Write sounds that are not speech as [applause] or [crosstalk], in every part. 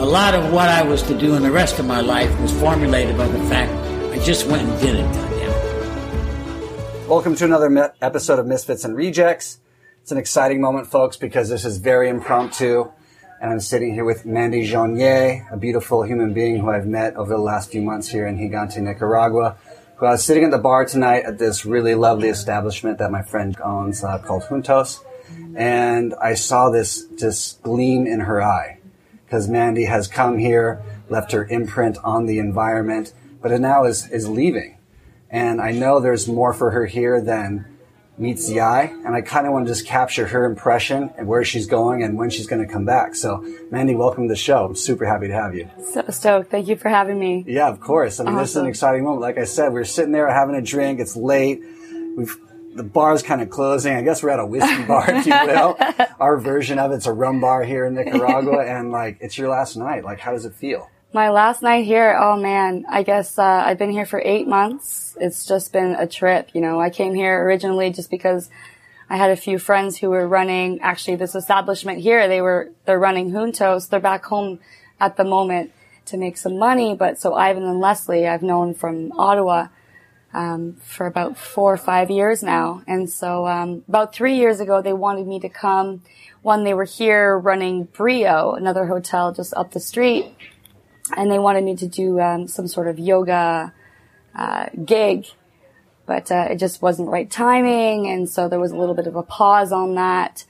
a lot of what I was to do in the rest of my life was formulated by the fact I just went and did it. Welcome to another episode of Misfits and Rejects. It's an exciting moment, folks, because this is very impromptu. And I'm sitting here with Mandy Jeanier, a beautiful human being who I've met over the last few months here in Gigante, Nicaragua. Who I was sitting at the bar tonight at this really lovely establishment that my friend owns uh, called Juntos. And I saw this just gleam in her eye because Mandy has come here, left her imprint on the environment, but it now is, is leaving. And I know there's more for her here than meets the eye. And I kind of want to just capture her impression and where she's going and when she's going to come back. So, Mandy, welcome to the show. I'm super happy to have you. So stoked. Thank you for having me. Yeah, of course. I mean, this is an exciting moment. Like I said, we're sitting there having a drink. It's late. We've the bar's kind of closing. I guess we're at a whiskey bar, if you will. [laughs] Our version of it's a rum bar here in Nicaragua, [laughs] and like it's your last night. Like, how does it feel? My last night here, oh man, I guess uh, I've been here for eight months. It's just been a trip. You know, I came here originally just because I had a few friends who were running actually this establishment here. They were they're running Juntos. They're back home at the moment to make some money. But so Ivan and Leslie, I've known from Ottawa. Um, for about four or five years now. And so um, about three years ago, they wanted me to come. One, they were here running Brio, another hotel just up the street, and they wanted me to do um, some sort of yoga uh, gig. But uh, it just wasn't right timing, and so there was a little bit of a pause on that.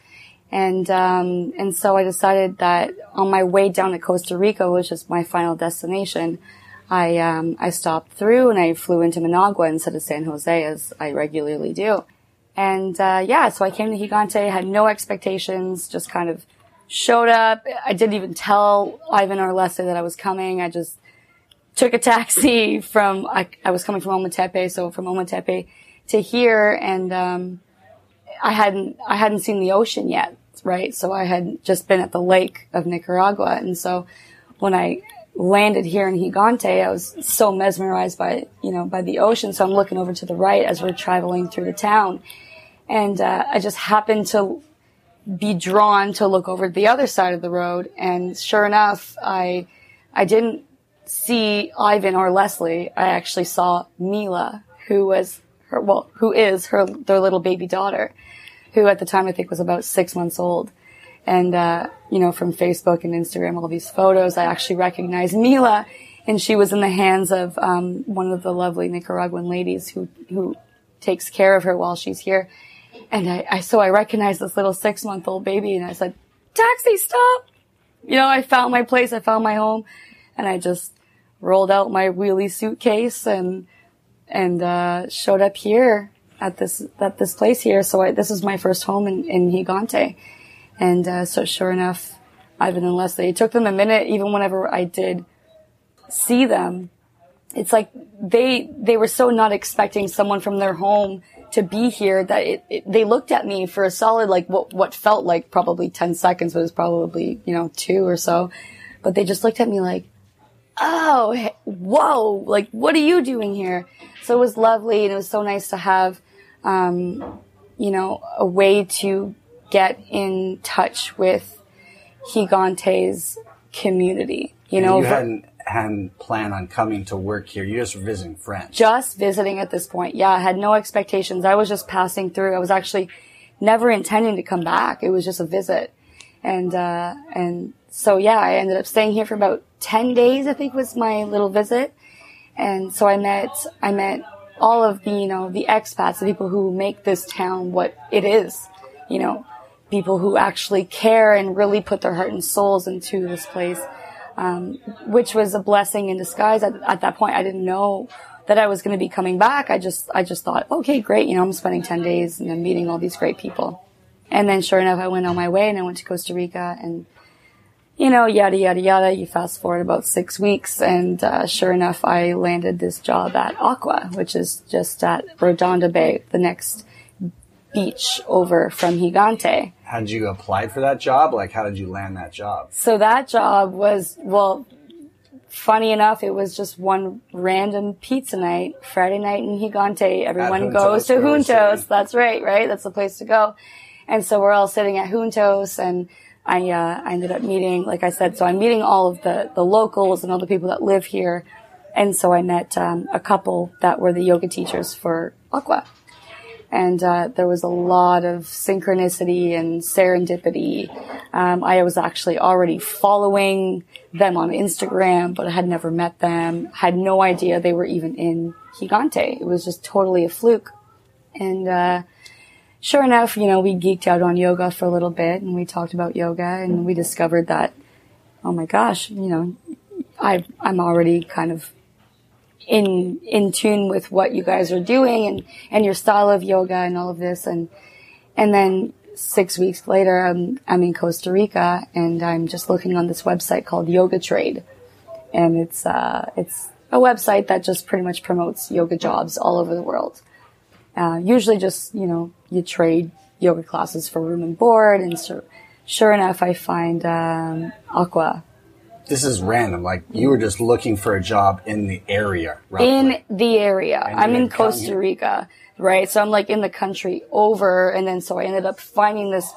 And um, and so I decided that on my way down to Costa Rica, which is my final destination, I um, I stopped through and I flew into Managua instead of San Jose as I regularly do. And uh, yeah, so I came to Gigante, had no expectations, just kind of showed up. I didn't even tell Ivan or Leslie that I was coming. I just took a taxi [laughs] from I, I was coming from Ometepe, so from Ometepe to here, and um, I hadn't I hadn't seen the ocean yet, right? So I had just been at the lake of Nicaragua, and so when I landed here in Gigante, I was so mesmerized by you know by the ocean. So I'm looking over to the right as we're traveling through the town, and uh, I just happened to be drawn to look over the other side of the road, and sure enough, I I didn't see Ivan or Leslie. I actually saw Mila, who was her well, who is her their little baby daughter, who at the time I think was about six months old. And, uh, you know, from Facebook and Instagram, all these photos, I actually recognized Mila and she was in the hands of, um, one of the lovely Nicaraguan ladies who, who takes care of her while she's here. And I, I, so I recognized this little six month old baby and I said, taxi, stop. You know, I found my place. I found my home and I just rolled out my wheelie suitcase and, and, uh, showed up here at this, at this place here. So I, this is my first home in, in Gigante. And uh, so, sure enough, Ivan and Leslie. It took them a minute, even whenever I did see them. It's like they they were so not expecting someone from their home to be here that it, it, they looked at me for a solid like what what felt like probably ten seconds, but it was probably you know two or so. But they just looked at me like, "Oh, whoa! Like, what are you doing here?" So it was lovely, and it was so nice to have, um, you know, a way to get in touch with Gigante's community. You know, you hadn't hadn't planned on coming to work here. You're just visiting friends. just visiting at this point. Yeah, I had no expectations. I was just passing through. I was actually never intending to come back. It was just a visit. And, uh, and so yeah, I ended up staying here for about 10 days, I think was my little visit. And so I met, I met all of the, you know, the expats, the people who make this town what it is, you know, people who actually care and really put their heart and souls into this place um, which was a blessing in disguise. At, at that point, I didn't know that I was going to be coming back. I just, I just thought, okay, great. You know, I'm spending 10 days and I'm meeting all these great people. And then sure enough, I went on my way and I went to Costa Rica and you know, yada, yada, yada. You fast forward about six weeks, and uh, sure enough, I landed this job at Aqua, which is just at Redonda Bay, the next beach over from Gigante. How did you apply for that job? Like, how did you land that job? So that job was, well, funny enough, it was just one random pizza night, Friday night in Gigante. Everyone goes to Juntos. That's right, right? That's the place to go. And so we're all sitting at Juntos and I, uh, I ended up meeting, like I said, so I'm meeting all of the, the locals and all the people that live here. And so I met, um, a couple that were the yoga teachers for Aqua. And, uh, there was a lot of synchronicity and serendipity. Um, I was actually already following them on Instagram, but I had never met them, had no idea they were even in Gigante. It was just totally a fluke. And, uh, sure enough, you know, we geeked out on yoga for a little bit and we talked about yoga and we discovered that, oh my gosh, you know, I, I'm already kind of in, in tune with what you guys are doing and, and your style of yoga and all of this. And, and then six weeks later, I'm, I'm in Costa Rica and I'm just looking on this website called Yoga Trade. And it's, uh, it's a website that just pretty much promotes yoga jobs all over the world. Uh, usually just, you know, you trade yoga classes for room and board. And so, sure enough, I find, um, Aqua This is random. Like, you were just looking for a job in the area, roughly. in the area. And I'm in had come Costa? Rica, right? So I'm like in the country over. And then so I ended up finding this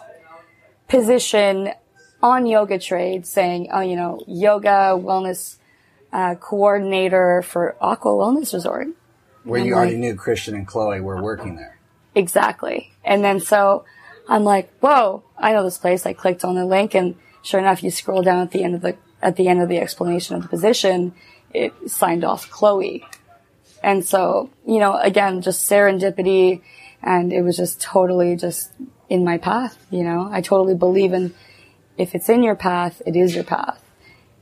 position on Yoga Trade saying, oh, you know, yoga wellness, uh, coordinator for Aqua Wellness Resort. where you I'm already like- knew Christian and Chloe were working there. Exactly. And then so I'm like, whoa, I know this place. I clicked on the link and sure enough, you scroll down at the end of the, at the end of the explanation of the position, it signed off Chloe. And so, you know, again, just serendipity and it was just totally just in my path, you know, I totally believe in if it's in your path, it is your path.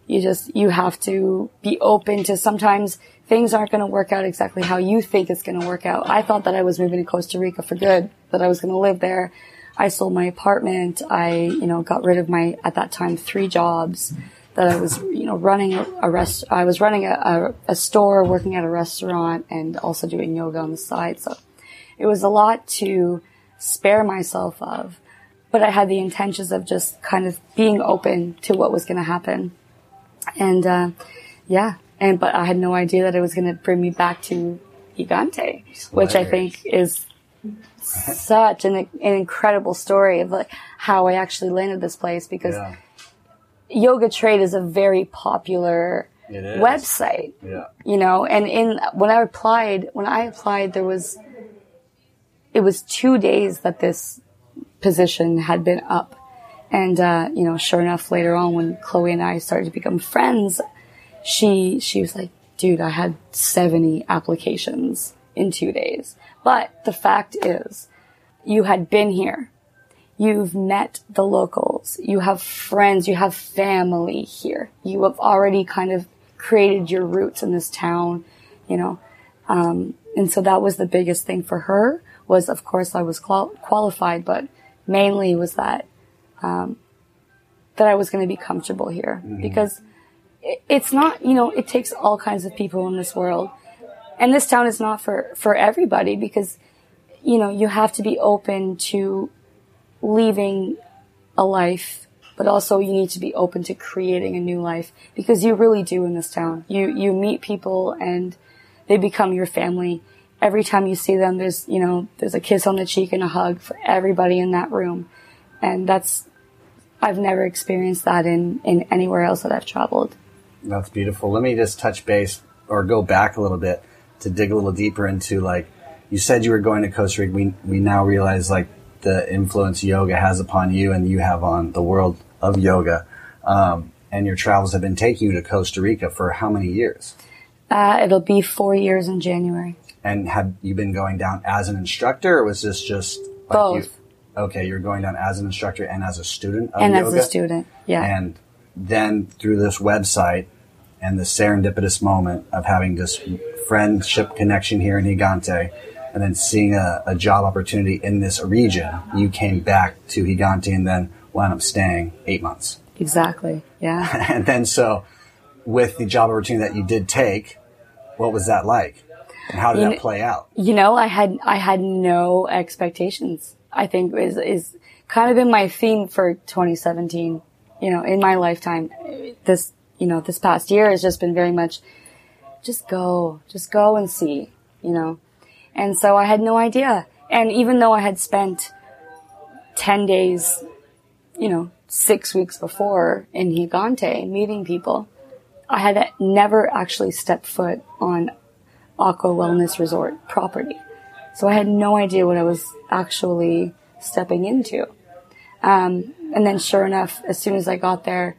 You just, you have to be open to sometimes things aren't going to work out exactly how you think it's going to work out. I thought that I was moving to Costa Rica for good, that I was going to live there. I sold my apartment. I, you know, got rid of my, at that time, three jobs that I was, you know, running a, rest, I was running a, a, a store, working at a restaurant and also doing yoga on the side. So it was a lot to spare myself of, but I had the intentions of just kind of being open to what was going to happen. And, uh, yeah. And, but I had no idea that it was going to bring me back to Gigante, which I think is such an, an incredible story of like how I actually landed this place because Yeah. Yoga Trade is a very popular website Yeah. you know and in when i applied when i applied there was it was two days that this position had been up. And uh, you know sure enough later on when chloe and i started to become friends she she was like dude i had 70 applications in two days. But the fact is you had been here You've met the locals. You have friends. You have family here. You have already kind of created your roots in this town, you know. Um, and so that was the biggest thing for her was, of course, I was qual- qualified, but mainly was that, um, that I was going to be comfortable here because it, it's not, you know, it takes all kinds of people in this world. And this town is not for, for everybody because, you know, you have to be open to leaving a life, but also you need to be open to creating a new life because you really do in this town. You, you meet people and they become your family. Every time you see them, there's, you know, there's a kiss on the cheek and a hug for everybody in that room. And that's, I've never experienced that in, in anywhere else that I've traveled. That's beautiful. Let me just touch base or go back a little bit to dig a little deeper into like you said you were going to Costa Rica. We we now realize like the influence yoga has upon you and you have on the world of yoga. Um, and your travels have been taking you to Costa Rica for how many years? Uh, it'll be four years in January. And have you been going down as an instructor, or was this just like Both. You, okay, you're going down as an instructor and as a student of and yoga. as a student. Yeah. And then through this website and the serendipitous moment of having this friendship connection here in Gigante and then seeing a, a job opportunity in this region, you came back to Gigante and then wound up staying eight months. Exactly. Yeah. [laughs] And then so with the job opportunity that you did take, what was that like? And how did You that play out? you know, I had I had no expectations. I think is is kind of been my theme for 2017. You know, in my lifetime, this you know this past year has just been very much just go, just go and see. You know, and so I had no idea. And even though I had spent 10 days, you know, six weeks before in Gigante meeting people, I had never actually stepped foot on Aqua Wellness Resort property. So I had no idea what I was actually stepping into. Um, and then sure enough, as soon as I got there,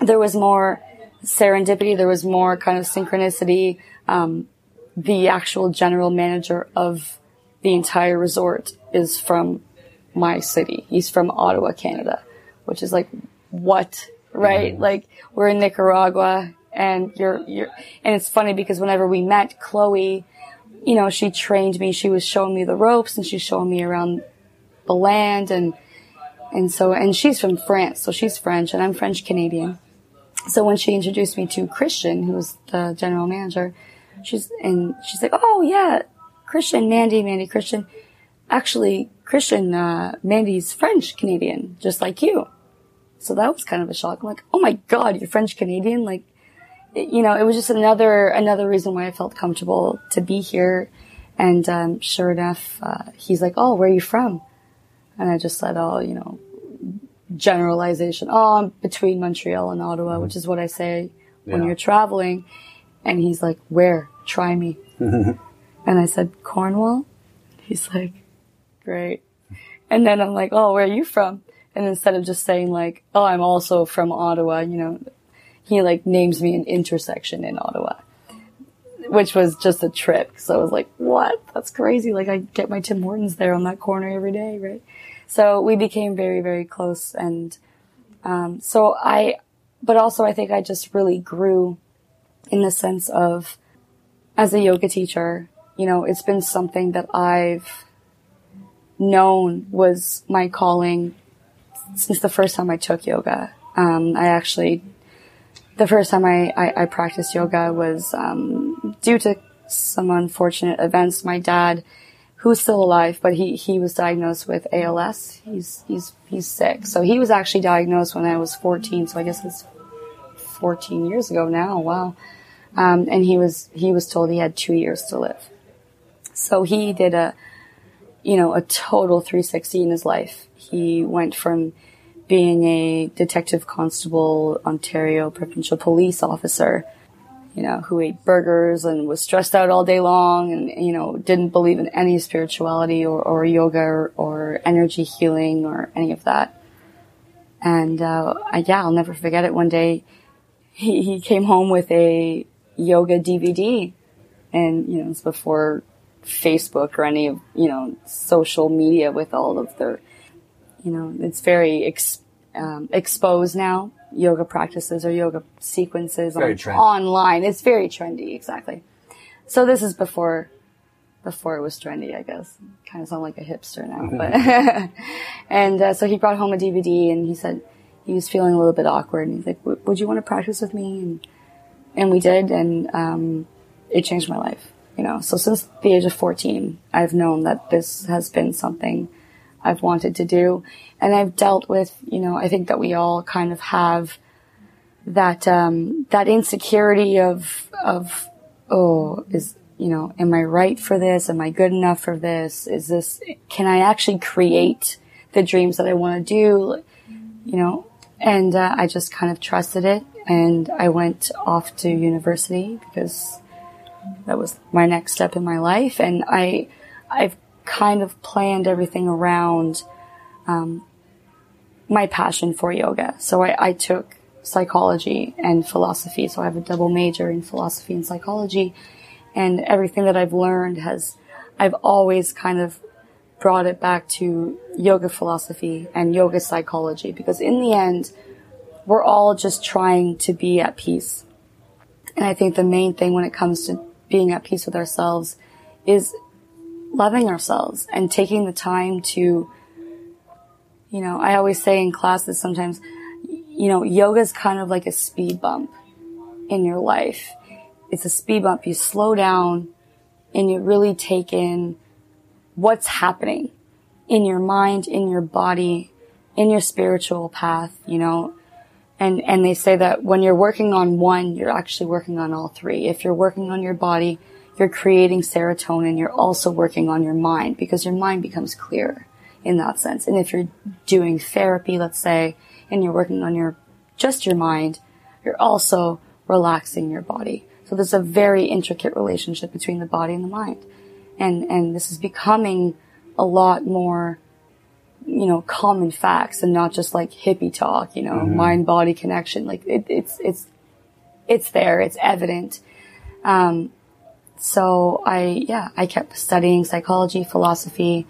there was more serendipity, there was more kind of synchronicity. Um, the actual general manager of the entire resort is from my city. He's from Ottawa, Canada, which is like, what? Right? Mm-hmm. Like, we're in Nicaragua and you're, you're, and it's funny because whenever we met Chloe, you know, she trained me, she was showing me the ropes and she's showing me around the land and, and so, and she's from France, so she's French and I'm French Canadian. So when she introduced me to Christian, who was the general manager, she's, and she's like, oh yeah, Christian, Mandy, Mandy, Christian. Actually, Christian, uh, Mandy's French Canadian, just like you. So that was kind of a shock. I'm like, oh my god, you're French Canadian? Like, it- you know, it was just another, another reason why I felt comfortable to be here. And, um, sure enough, uh, he's like, oh, where are you from? And I just said, oh, you know, generalization. Oh, I'm between Montreal and Ottawa, which is what I say when you're traveling. And he's like, where? Try me. [laughs] and I said, Cornwall? He's like, great. And then I'm like, oh, where are you from? And instead of just saying like, oh, I'm also from Ottawa, you know, he like names me an intersection in Ottawa, which was just a trip. Cause I was like, what? That's crazy. Like I get my Tim Hortons there on that corner every day, right? So we became very, very close. And, um, so I, but also I think I just really grew in the sense of, as a yoga teacher, you know, it's been something that I've known was my calling since the first time I took yoga. Um, I actually, the first time I, I, I practiced yoga was um, due to some unfortunate events. My dad, who's still alive, but he, he was diagnosed with ALS. He's, he's, he's sick. So he was actually diagnosed when I was 14. So I guess it's 14 years ago now. Wow. Um, and he was, he was told he had two years to live. So he did a, you know, a total 360 in his life. He went from being a detective constable, Ontario provincial police officer, you know, who ate burgers and was stressed out all day long and, you know, didn't believe in any spirituality or, or yoga or, or energy healing or any of that. And, uh, I, yeah, I'll never forget it. One day he, he came home with a yoga DVD and, you know, it's before Facebook or any of, you know, social media with all of their, you know, it's very ex, um, exposed now. Yoga practices or yoga sequences on, online. It's very trendy, exactly. So this is before, before it was trendy, I guess. Kind of sound like a hipster now, but, [laughs] [laughs] and uh, so he brought home a DVD and he said he was feeling a little bit awkward and he's like, would you want to practice with me? And, and we did and, um, it changed my life, you know. So since the age of 14, I've known that this has been something I've wanted to do. And I've dealt with, you know, I think that we all kind of have that, um, that insecurity of, of, oh, is, you know, am I right for this? Am I good enough for this? Is this, can I actually create the dreams that I want to do? You know, and uh, I just kind of trusted it. And I went off to university because that was my next step in my life. And I, I've kind of planned everything around, um, my passion for yoga. So I, I took psychology and philosophy. So I have a double major in philosophy and psychology. And everything that I've learned has, I've always kind of brought it back to yoga philosophy and yoga psychology because in the end, we're all just trying to be at peace. And I think the main thing when it comes to being at peace with ourselves is loving ourselves and taking the time to, you know, I always say in classes sometimes, you know, yoga is kind of like a speed bump in your life. It's a speed bump. You slow down and you really take in what's happening in your mind, in your body, in your spiritual path, you know. And, and they say that when you're working on one, you're actually working on all three. If you're working on your body, you're creating serotonin. You're also working on your mind because your mind becomes clearer in that sense. And if you're doing therapy, let's say, and you're working on your, just your mind, you're also relaxing your body. So there's a very intricate relationship between the body and the mind. And, and this is becoming a lot more, you know, common facts and not just like hippie talk, you know, Mm-hmm. mind body connection. Like it, it's, it's, it's there. It's evident. Um, so I, yeah, I kept studying psychology, philosophy,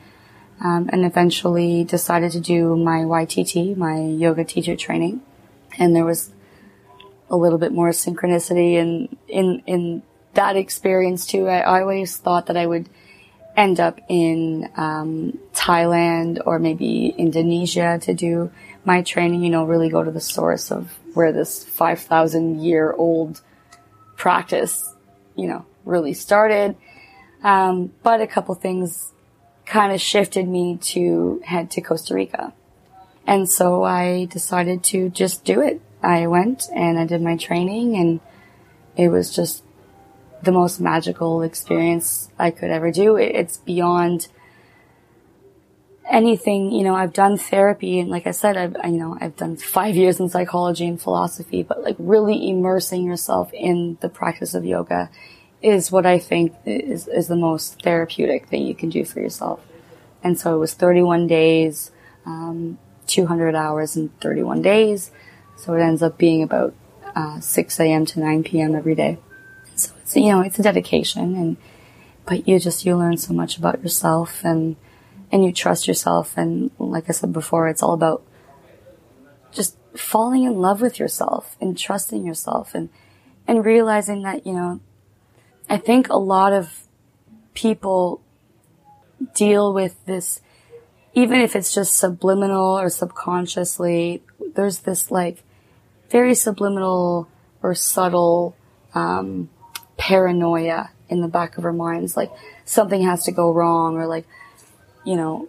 um, and eventually decided to do my YTT, my yoga teacher training. And there was a little bit more synchronicity in, in, in that experience too. I, I always thought that I would end up in, um, Thailand or maybe Indonesia to do my training, you know, really go to the source of where this 5,000 year old practice, you know, really started. Um, but a couple things kind of shifted me to head to Costa Rica. And so I decided to just do it. I went and I did my training and it was just the most magical experience I could ever do. it's beyond anything, you know, I've done therapy and like I said, I've, you know, I've done five [laughs] years in psychology and philosophy, but like really immersing yourself in the practice of yoga is what I think is, is the most therapeutic thing you can do for yourself. And so it was 31 days, um, 200 hours in 31 days. So it ends up being about uh, 6 a.m. to 9 p.m. every day. So you know, it's a dedication and, but you just, you learn so much about yourself and, and you trust yourself. And like I said before, it's all about just falling in love with yourself and trusting yourself and, and realizing that, you know, I think a lot of people deal with this, even if it's just subliminal or subconsciously, there's this like very subliminal or subtle, um, paranoia in the back of our minds. Like something has to go wrong or like, you know,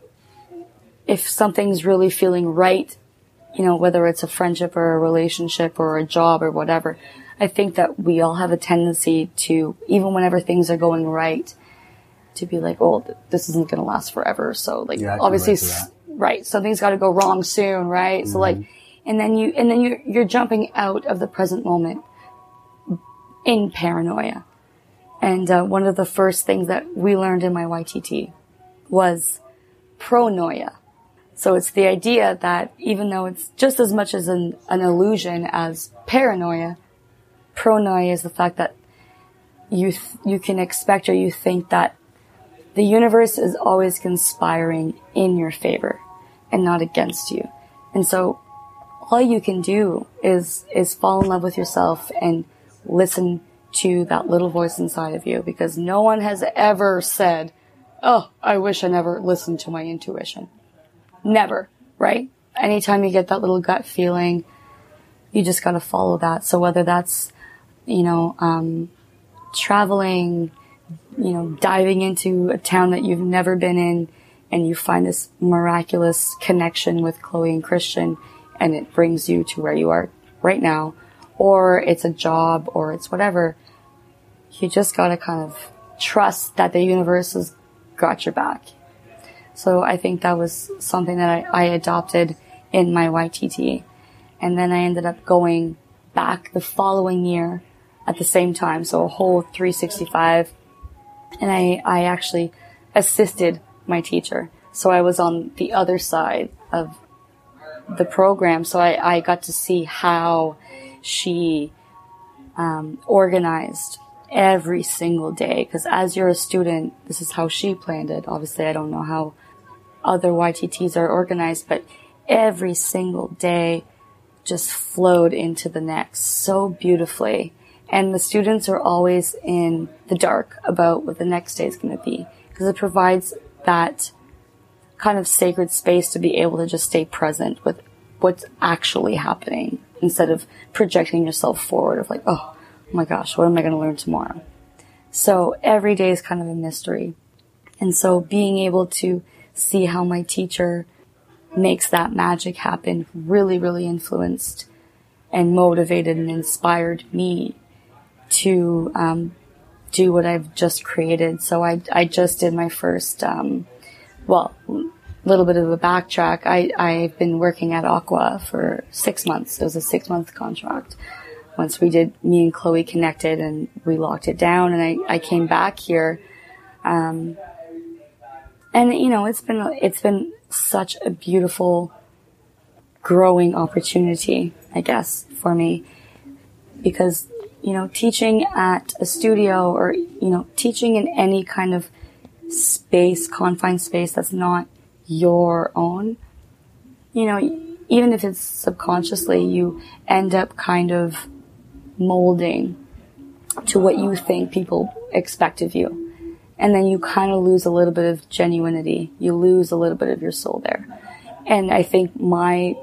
if something's really feeling right, you know, whether it's a friendship or a relationship or a job or whatever, I think that we all have a tendency to, even whenever things are going right, to be like, oh, th- this isn't going to last forever. So like, Yeah, obviously, s- right. Something's got to go wrong soon, right? So like, and then you, and then you're, you're jumping out of the present moment in paranoia. And uh, one of the first things that we learned in my YTT was pronoia. So it's the idea that even though it's just as much as an, an illusion as paranoia, pronoia is the fact that you th- you can expect or you think that the universe is always conspiring in your favor and not against you. And so all you can do is is fall in love with yourself and listen to that little voice inside of you because no one has ever said, "Oh, I wish I never listened to my intuition." Never, right? Anytime you get that little gut feeling, you just got to follow that. So whether that's, you know, um, traveling, you know, diving into a town that you've never been in and you find this miraculous connection with Chloe and Christian and it brings you to where you are right now, or it's a job or it's whatever, you just gotta kind of trust that the universe has got your back. So I think that was something that I, I adopted in my YTT. And then I ended up going back the following year at the same time. So a whole 365. And I, I actually assisted my teacher. So I was on the other side of the program. So I, I got to see how she um, organized every single day. Because as you're a student, this is how she planned it. Obviously, I don't know how other YTTs are organized, but every single day just flowed into the next so beautifully. And the students are always in the dark about what the next day is going to be because it provides that kind of sacred space to be able to just stay present with what's actually happening instead of projecting yourself forward of like, oh, my gosh, what am I going to learn tomorrow? So every day is kind of a mystery. And so being able to see how my teacher makes that magic happen really, really influenced and motivated and inspired me to um, do what I've just created. So I, I just did my first, um, well, little bit of a backtrack. I, I've been working at Aqua for six months. It was a six month contract. Once we did, me and Chloe connected and we locked it down and I, I came back here. Um, and you know, it's been, it's been such a beautiful growing opportunity, I guess, for me because, you know, teaching at a studio or, you know, teaching in any kind of space, confined space that's not your own, you know, even if it's subconsciously, you end up kind of molding to what you think people expect of you. And then you kind of lose a little bit of genuinity. You lose a little bit of your soul there. And I think my,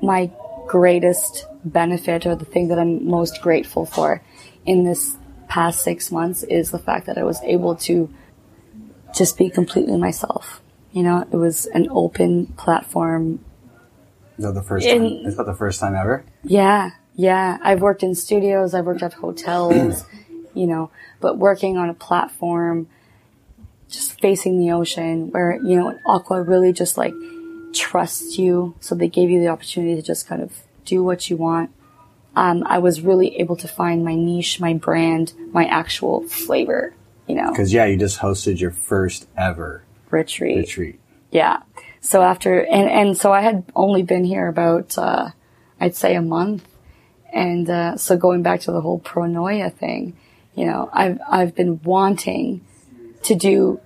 my greatest benefit or the thing that I'm most grateful for in this past six months is the fact that I was able to just be completely myself. You know, it was an open platform. Is that the first In- time? Is that the first time ever? Yeah, yeah. I've worked in studios, I've worked at hotels, [clears throat] you know, but working on a platform, just facing the ocean where, you know, Aqua really just like trusts you. So they gave you the opportunity to just kind of do what you want. Um, I was really able to find my niche, my brand, my actual flavor, you know, Because yeah, you just hosted your first ever retreat. retreat. Yeah. So after, and, and so I had only been here about, uh, I'd say a month. And, uh, so going back to the whole pronoia thing, you know, I've, I've been wanting to do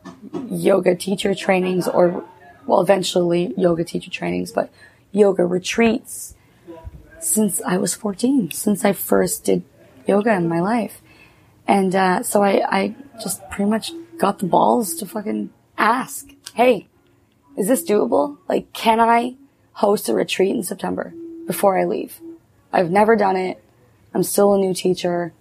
yoga teacher trainings or, well, eventually yoga teacher trainings, but yoga retreats since I was 14, since I first did yoga in my life. And, uh, so I, I just pretty much got the balls to fucking ask, hey, is this doable? Like, can I host a retreat in September before I leave? I've never done it. I'm still a new teacher.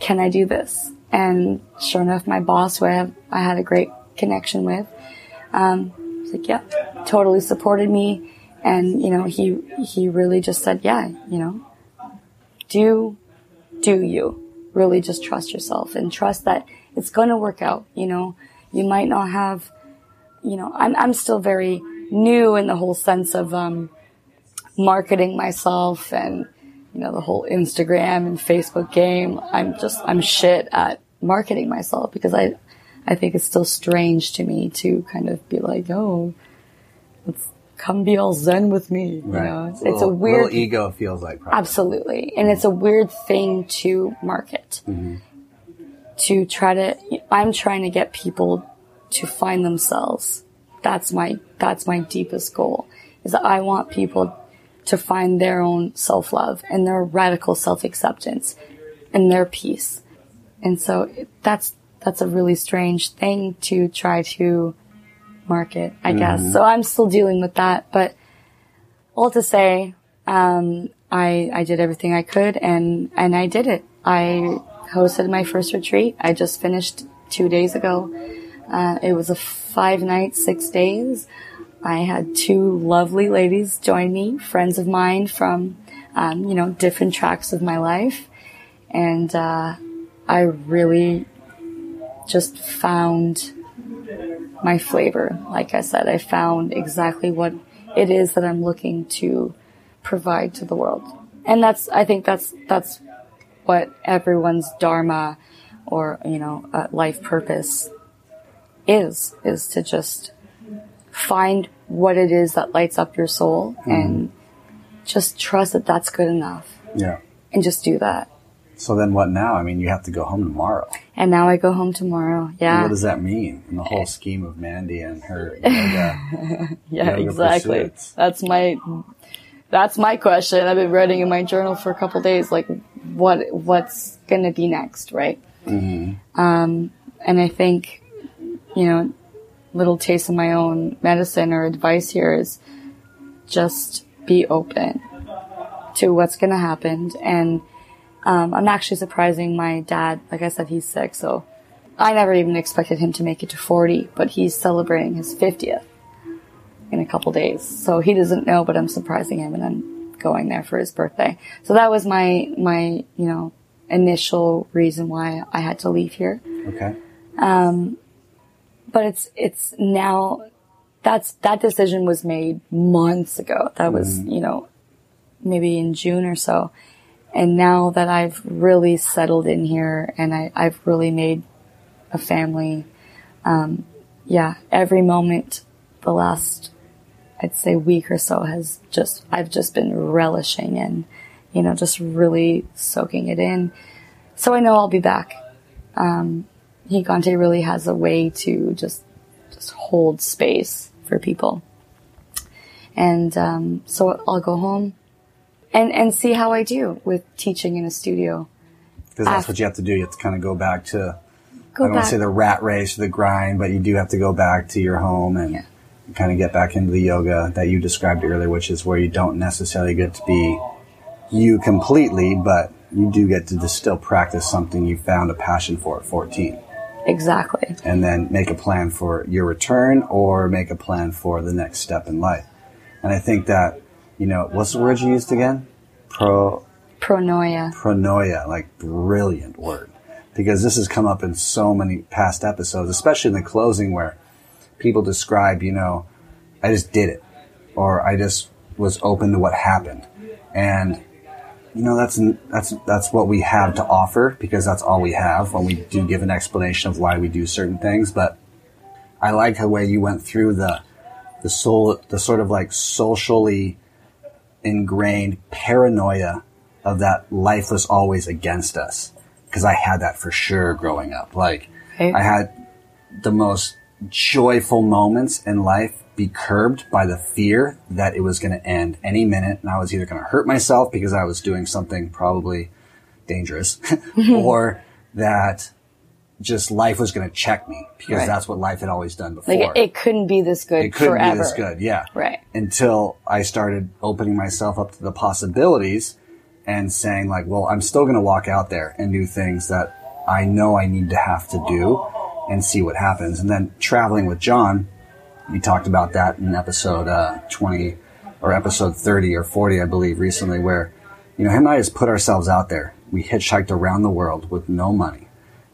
Can I do this? And sure enough, my boss, who I have, I had a great connection with, um, was like, yeah, totally supported me. And, you know, he, he really just said, yeah, you know, do, do you really just trust yourself and trust that it's going to work out. You know, you might not have, you know, I'm, I'm still very new in the whole sense of, um, marketing myself and, you know, the whole Instagram and Facebook game. I'm just, I'm shit at marketing myself because I, I think it's still strange to me to kind of be like, oh, let's come be all zen with me. You know, it's, it's a weird, little ego feels like probably. Absolutely. And it's a weird thing to market. To try to, I'm trying to get people to find themselves. That's my, that's my deepest goal is that I want people to find their own self-love and their radical self-acceptance and their peace. And so that's, that's a really strange thing to try to market, I guess. So I'm still dealing with that, but all to say, um, I, I did everything I could and, and I did it. I hosted my first retreat. I just finished two days ago. Uh, it was a five night, six days. I had two lovely ladies join me, friends of mine from, um, you know, different tracks of my life. And, uh, I really just found my flavor. Like I said, I found exactly what it is that I'm looking to provide to the world. And that's, I think that's, that's what everyone's dharma or, you know, uh, life purpose is, is to just find what it is that lights up your soul and just trust that that's good enough Yeah. and just do that. So then what now? I mean, you have to go home tomorrow. And now I go home tomorrow. Yeah. What does that mean in the whole scheme of Mandy and her yoga? [laughs] Yeah, yoga exactly. pursuits? That's my that's my question. I've been writing in my journal for a couple days, like what what's gonna be next, right? Um, and I think, you know, little taste of my own medicine or advice here is just be open. to what's going to happen. And um, I'm actually surprising my dad. Like I said, he's sick, so I never even expected him to make it to 40, but he's celebrating his 50th in a couple days. So he doesn't know, but I'm surprising him and I'm going there for his birthday. So that was my, my, you know, initial reason why I had to leave here. Okay. Um, But it's, it's now, that's, that decision was made months ago. That was, you know, maybe in June or so. And now that I've really settled in here and I, I've really made a family, um, yeah, every moment the last, I'd say week or so has just, I've just been relishing and, you know, just really soaking it in. So I know I'll be back. Um, Gigante really has a way to just, just hold space for people. And, um, so I'll go home and, and see how I do with teaching in a studio. Because that's what you have to do. You have to kind of go back to, Go I don't want to say the rat race or the grind, but you do have to go back to your home and kind of get back into the yoga that you described earlier, which is where you don't necessarily get to be you completely, but you do get to just still practice something you found a passion for at 14 Exactly. and then make a plan for your return or make a plan for the next step in life. And I think that, you know, what's the word you used again? Pro, Pronoia. pronoia, like brilliant word. Because this has come up in so many past episodes, especially in the closing where people describe, you know, I just did it or I just was open to what happened. And you know, that's that's that's what we have to offer because that's all we have when we do give an explanation of why we do certain things, but I like the way you went through the the soul the sort of like socially ingrained paranoia of that life was always against us because I had that for sure growing up. Like Right. I had the most joyful moments in life be curbed by the fear that it was going to end any minute and I was either going to hurt myself because I was doing something probably dangerous [laughs] or that just life was going to check me because Right. that's what life had always done before. Like it, it couldn't be this good It couldn't forever. be this good, yeah. Right. Until I started opening myself up to the possibilities and saying like, well, I'm still going to walk out there and do things that I know I need to have to do and see what happens. And then traveling with John, we talked about that in episode uh, 20 or episode 30 or 40, I believe, recently, where, you know, him and I just put ourselves out there. We hitchhiked around the world with no money.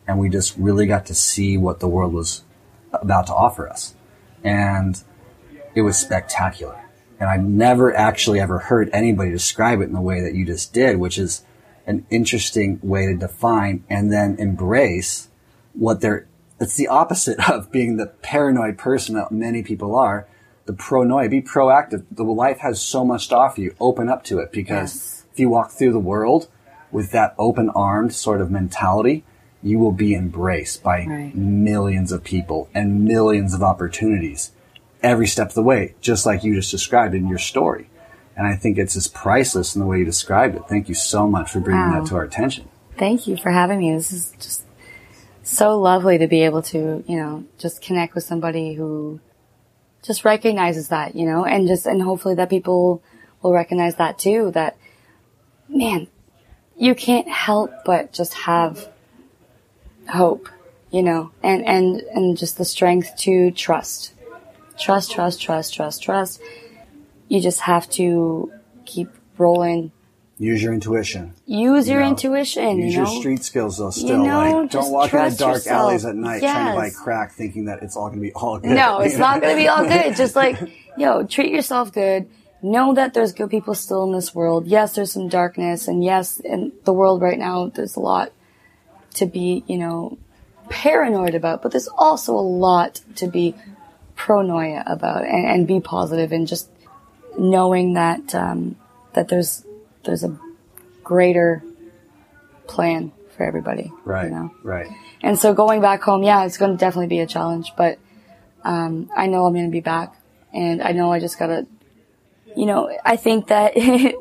And we just really got to see what the world was about to offer us. And it was spectacular. And I've never actually ever heard anybody describe it in the way that you just did, which is an interesting way to define and then embrace what they're, it's the opposite of being the paranoid person that many people are. The pronoia, be proactive. The life has so much to offer you. Open up to it because Yes. if you walk through the world with that open armed sort of mentality, you will be embraced by Right. millions of people and millions of opportunities every step of the way, just like you just described in your story. And I think it's just priceless in the way you described it. Thank you so much for bringing Wow. that to our attention. Thank you for having me. This is just so lovely to be able to, you know, just connect with somebody who just recognizes that, you know, and just, and hopefully that people will recognize that too, that, man, you can't help but just have hope, you know, and, and, and just the strength to trust. Trust, trust, trust, trust, trust. You just have to keep rolling. Use your intuition. Use your know, intuition, Use you know. your street skills though still. know, like don't walk in the dark yourself. alleys at night trying to buy crack thinking that it's all gonna be [laughs] all good. No, it's not going to be all good. [laughs] Just like, yo, treat yourself good. Know that there's good people still in this world. Yes, there's some darkness, and yes, in the world right now, there's a lot to be, you know, paranoid about, but there's also a lot to be pronoia about and, and be positive and just knowing that, um, that there's, there's a greater plan for everybody. Right. You know? Right. And so going back home, yeah, it's going to definitely be a challenge, but um, I know I'm going to be back, and I know I just gotta, you know, I think that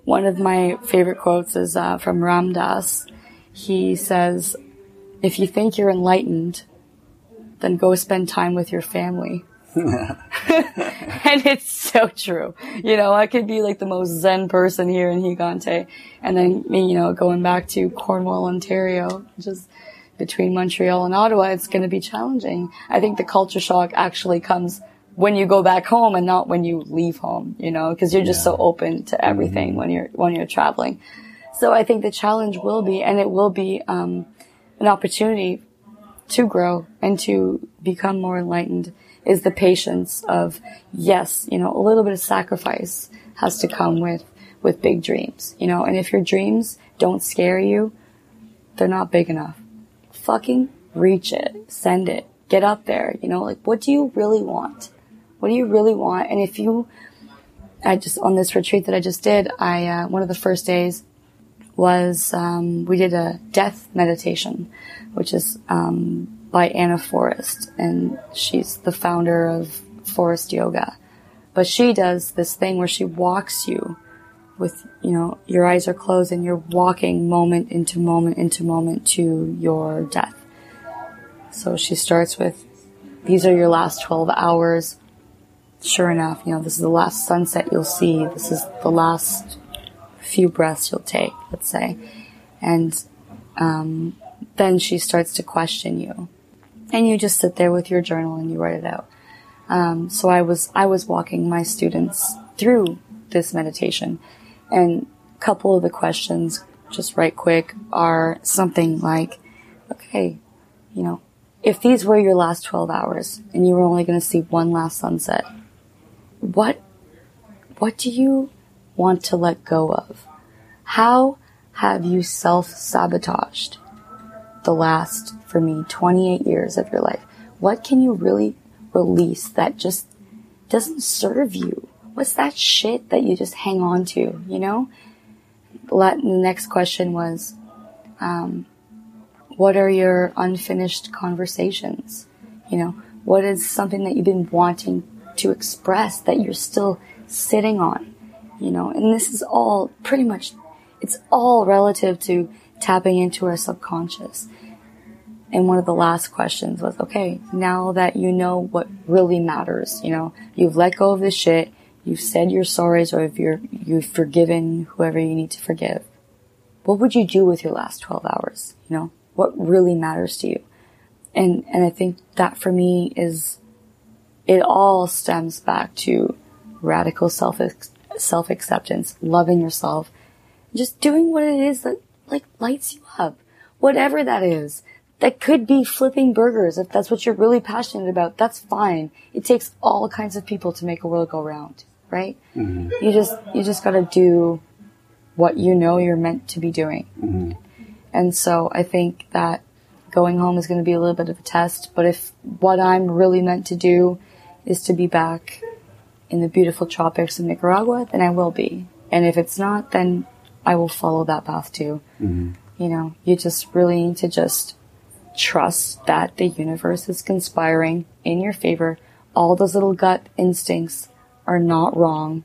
[laughs] one of my favorite quotes is uh, from Ram Dass. He says, "If you think you're enlightened, then go spend time with your family." [laughs] and it's so true. You know, I could be like the most zen person here in Gigante. And then, me, you know, going back to Cornwall, Ontario, just between Montreal and Ottawa, it's going to be challenging. I think the culture shock actually comes when you go back home and not when you leave home, you know, because you're just Yeah. so open to everything when you're, when you're traveling. So I think the challenge will be, and it will be, um, an opportunity to grow and to become more enlightened is the patience of yes, you know, a little bit of sacrifice has to come with with big dreams, you know, and if your dreams don't scare you, they're not big enough. Fucking reach it, send it, get up there, you know, like what do you really want? What do you really want? And if you I just on this retreat that I just did, I uh, one of the first days was um, we did a death meditation, which is um, by Anna Forrest, and she's the founder of Forrest Yoga. But she does this thing where she walks you with, you know, your eyes are closed and you're walking moment into moment into moment to your death. So she starts with, these are your last 12 hours. Sure enough, you know, this is the last sunset you'll see. This is the last few breaths you'll take, let's say. And um, then she starts to question you. And you just sit there with your journal and you write it out. Um, so I was I was walking my students through this meditation, and a couple of the questions, just right quick, are something like, okay, you know, if these were your last twelve hours and you were only going to see one last sunset, what what do you want to let go of? How have you self sabotaged the last, for me, 28 years of your life? What can you really release that just doesn't serve you? What's that shit that you just hang on to, you know? The next question was, um, what are your unfinished conversations? You know, what is something that you've been wanting to express that you're still sitting on? You know, and this is all pretty much, it's all relative to tapping into our subconscious. And one of the last questions was, okay, now that you know what really matters, you know, you've let go of the shit, you've said your sorries, or if you're, you've forgiven whoever you need to forgive, what would you do with your last 12 hours? You know, what really matters to you? And, and I think that for me is, it all stems back to radical self, self acceptance, loving yourself, just doing what it is that like lights you up. Whatever that is. That could be flipping burgers if that's what you're really passionate about. That's fine. It takes all kinds of people to make a world go round, right? Mm-hmm. You just you just got to do what you know you're meant to be doing. Mm-hmm. And so I think that going home is going to be a little bit of a test, but if what I'm really meant to do is to be back in the beautiful tropics of Nicaragua, then I will be. And if it's not, then I will follow that path too. Mm-hmm. You know, you just really need to just trust that the universe is conspiring in your favor. All those little gut instincts are not wrong.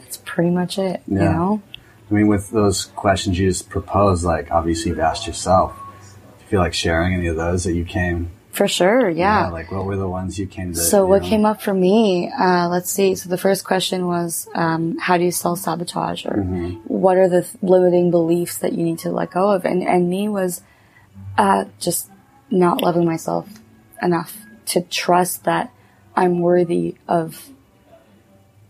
That's pretty much it, you Yeah. know? I mean, with those questions you just proposed, like obviously you've asked yourself. Do you feel like sharing any of those that you came? For sure, yeah. yeah. like what were the ones you came to? So what know? came up for me? Uh, let's see. So the first question was, um, how do you self sabotage, or what are the limiting beliefs that you need to let go of? And and me was uh, just not loving myself enough to trust that I'm worthy of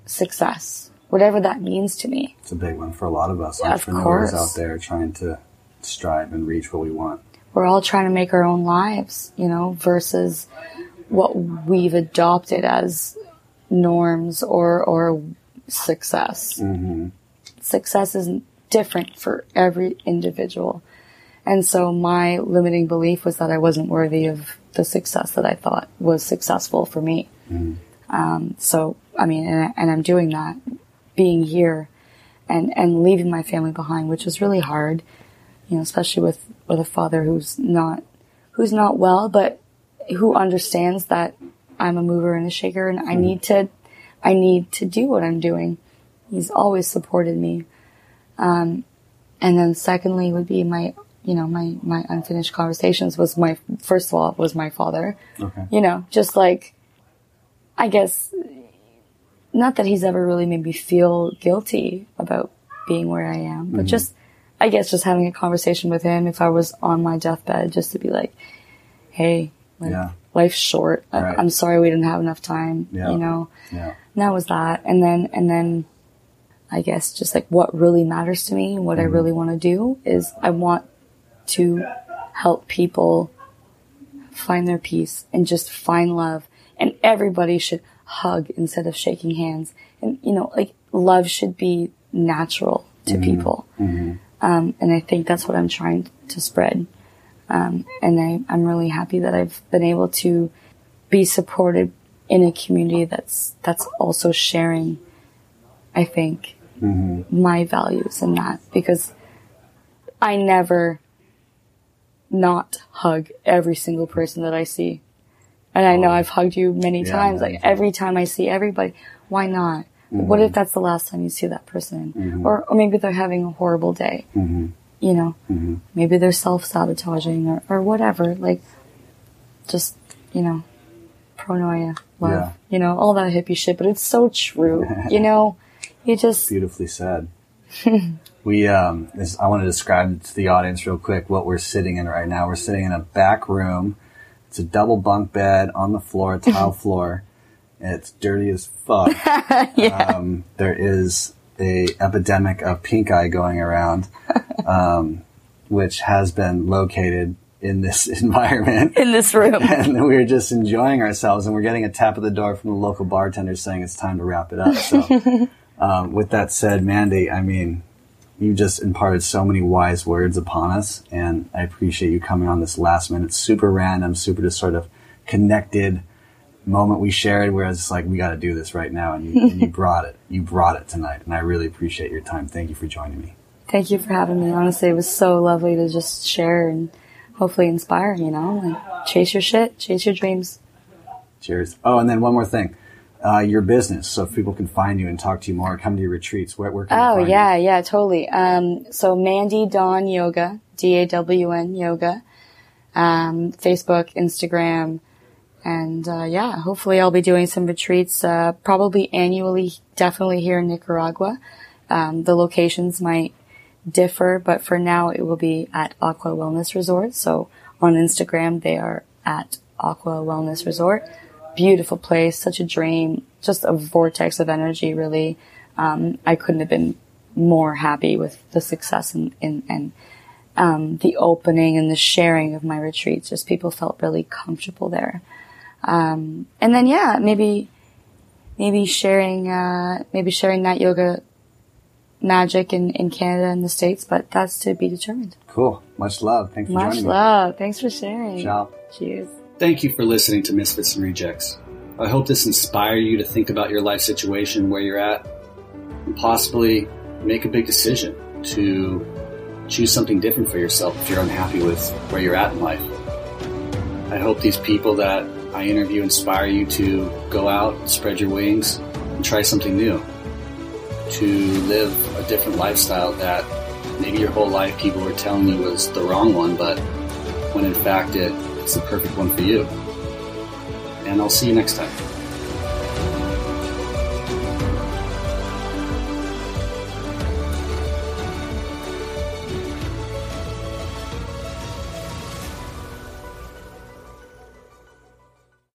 success, whatever that means to me. It's a big one for a lot of us Yeah, entrepreneurs out there trying to strive and reach what we want. We're all trying to make our own lives, you know, versus what we've adopted as norms or or success. Success is different for every individual. And so my limiting belief was that I wasn't worthy of the success that I thought was successful for me. Um, so, I mean, and, I- and I'm doing that, being here and, and leaving my family behind, which was really hard, you know, especially with, with the father who's not, who's not well, but who understands that I'm a mover and a shaker and I need to, I need to do what I'm doing. He's always supported me. Um, and then secondly would be my, you know, my, my unfinished conversations was my, first of all, was my father Okay. you know, just like I guess, not that he's ever really made me feel guilty about being where I am, Mm-hmm. but just, I guess just having a conversation with him if I was on my deathbed, just to be like, hey, like, Yeah. life's short. I- Right. I'm sorry we didn't have enough time, Yeah. you know? Yeah. And that was that. And then, and then I guess just like what really matters to me and what I Mm-hmm. really want to do is I want to help people find their peace and just find love. And everybody should hug instead of shaking hands. And, you know, like love should be natural to people. Um, and I think that's what I'm trying to spread. Um, and I, I'm really happy that I've been able to be supported in a community that's that's also sharing I think my values in that because I never not hug every single person that I see. And I know I've hugged you many Yeah, times. Like every time I see everybody, why not? What if mm-hmm. that's the last time you see that person? Mm-hmm. Or, or maybe they're having a horrible day. Mm-hmm. You know, maybe they're self sabotaging or, or whatever. Like, just, you know, pronoia, love, Yeah. you know, all that hippie shit. But it's so true. you [laughs] know, you just, Beautifully said. [laughs] we, um, this, I want to describe to the audience real quick what we're sitting in right now. We're sitting in a back room. It's a double bunk bed on the floor, tile [laughs] floor. It's dirty as fuck. [laughs] um, there is a epidemic of pink eye going around, [laughs] um, which has been located in this [laughs] environment. in this room. and we were just enjoying ourselves and we're getting a tap at the door from the local bartender saying it's time to wrap it up so um, with that said mandy i mean you just imparted so many wise words upon us and i appreciate you coming on this last minute super random super just sort of connected moment we shared where it's like we got to do this right now and you, and you [laughs] brought it you brought it tonight and i really appreciate your time thank you for joining me Thank you for having me. Honestly, it was so lovely to just share and hopefully inspire, you know, like chase your shit, chase your dreams. cheers oh and then one more thing uh, your business so if people can find you and talk to you more come to your retreats where, where can Oh find you? yeah, yeah, totally. Um, so Mandy Dawn Yoga, D A W N Yoga, um, Facebook, Instagram, and uh, yeah, hopefully I'll be doing some retreats, uh, probably annually, definitely here in Nicaragua. Um, the locations might differ, but for now it will be at Aqua Wellness Resort. So on Instagram they are at Aqua Wellness Resort. Beautiful place, such a dream, just a vortex of energy. Really, um, I couldn't have been more happy with the success and um, the opening and the sharing of my retreats. Just people felt really comfortable there. Um, and then yeah, maybe maybe sharing uh, maybe sharing that yoga magic in, in Canada and the States, but that's to be determined. Cool. Much love. Thanks for joining. Much joining love. Thanks for sharing. Ciao. Cheers. Thank you for listening to Misfits and Rejects. I hope this inspired you to think about your life situation, where you're at, and possibly make a big decision to choose something different for yourself if you're unhappy with where you're at in life. I hope these people that I interview inspire you to go out, spread your wings, and try something new. To live a different lifestyle that maybe your whole life people were telling you was the wrong one, but when in fact it, it's the perfect one for you. And I'll see you next time.